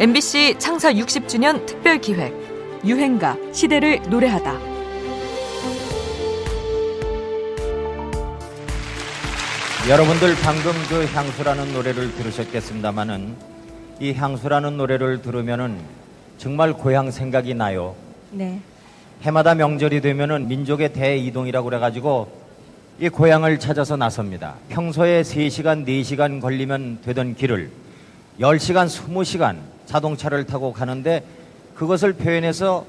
MBC 창사 60주년 특별 기획 유행가 시대를 노래하다. 여러분들 방금 그 향수라는 노래를 들으셨겠습니다마는 이 향수라는 노래를 들으면은 정말 고향 생각이 나요. 네. 해마다 명절이 되면은 민족의 대이동이라고 그래가지고 이 고향을 찾아서 나섭니다. 평소에 3시간, 4시간 걸리면 되던 길을 10시간, 20시간 자동차를 타고 가는데 그것을 표현해서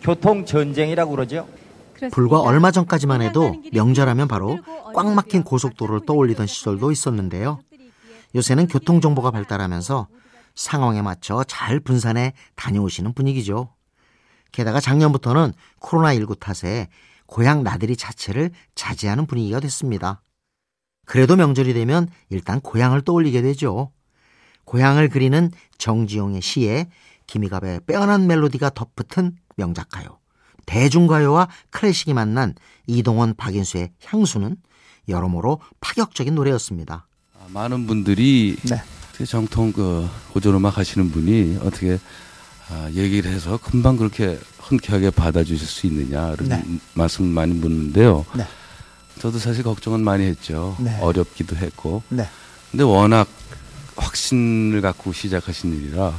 교통 전쟁이라고 그러죠. 불과 얼마 전까지만 해도 명절하면 바로 꽉 막힌 고속도로를 떠올리던 시절도 있었는데요. 요새는 교통 정보가 발달하면서 상황에 맞춰 잘 분산해 다녀오시는 분위기죠. 게다가 작년부터는 코로나19 탓에 고향 나들이 자체를 자제하는 분위기가 됐습니다. 그래도 명절이 되면 일단 고향을 떠올리게 되죠. 고향을 그리는 정지용의 시에 김희갑의 빼어난 멜로디가 덧붙은 명작가요. 대중가요와 클래식이 만난 이동원 박인수의 향수는 여러모로 파격적인 노래였습니다. 아, 많은 분들이 네. 정통 그 고전 음악 하시는 분이 어떻게 아, 얘기를 해서 금방 그렇게 흔쾌하게 받아주실 수 있느냐 이런 네. 말씀 많이 묻는데요. 네. 저도 사실 걱정은 많이 했죠. 네. 어렵기도 했고. 네. 근데 워낙 확신을 갖고 시작하신 일이라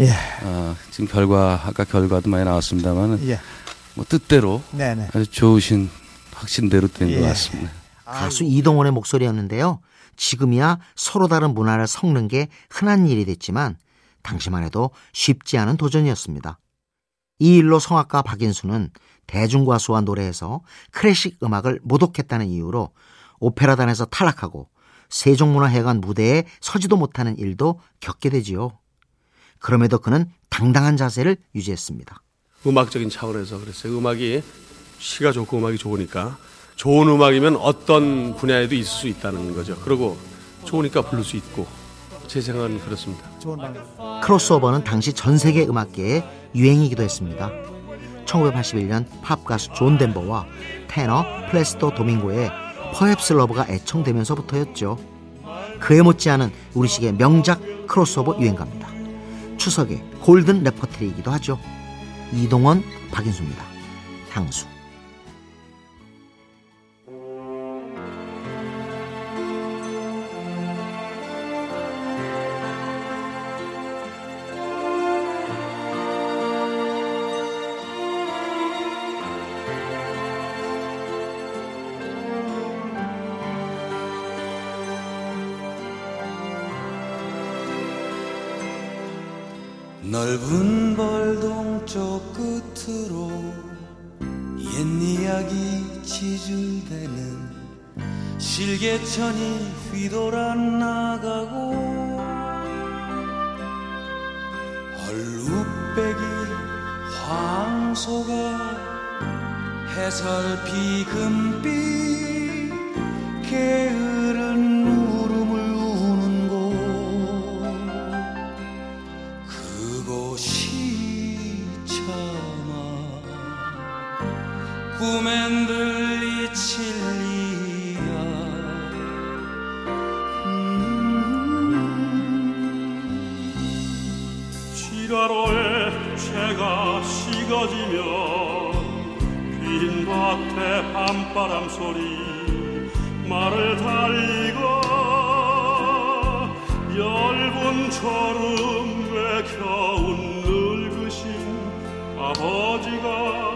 예. 아, 지금 결과 아까 결과도 많이 나왔습니다만은 예. 뭐 뜻대로 네네. 아주 좋으신 확신대로 된것 예. 같습니다. 가수 이동원의 목소리였는데요. 지금이야 서로 다른 문화를 섞는 게 흔한 일이 됐지만 당시만 해도 쉽지 않은 도전이었습니다. 이 일로 성악가 박인수는 대중가수와 노래에서 클래식 음악을 모독했다는 이유로 오페라단에서 탈락하고 세종문화회관 무대에 서지도 못하는 일도 겪게 되지요. 그럼에도 그는 당당한 자세를 유지했습니다. 음악적인 차원에서 그랬어요. 음악이 시가 좋고 음악이 좋으니까 좋은 음악이면 어떤 분야에도 있을 수 있다는 거죠. 그리고 좋으니까 부를 수 있고 제 생각은 그렇습니다. 크로스오버는 당시 전 세계 음악계의 유행이기도 했습니다. 1981년 팝 가수 존 덴버와 테너 플라시도 도밍고의 Perhaps Love가 애청되면서부터였죠. 그에 못지않은 우리식의 명작 크로스오버 유행가입니다. 추석의 골든 레퍼토리이기도 하죠. 이동원, 박인수입니다. 향수. 넓은 벌동 쪽 끝으로 옛 이야기 지줄대는 실개천이 휘돌아 나가고 얼룩배기 황소가 해설피 금빛 게으른 꿈엔 들리칠 리야 지가로에 채가 식어지면 빈 밭에 밤바람 소리 말을 달리고 얇은 졸음에 겨운 늙으신 아버지가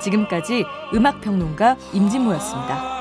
지금까지 음악 평론가 임진모였습니다.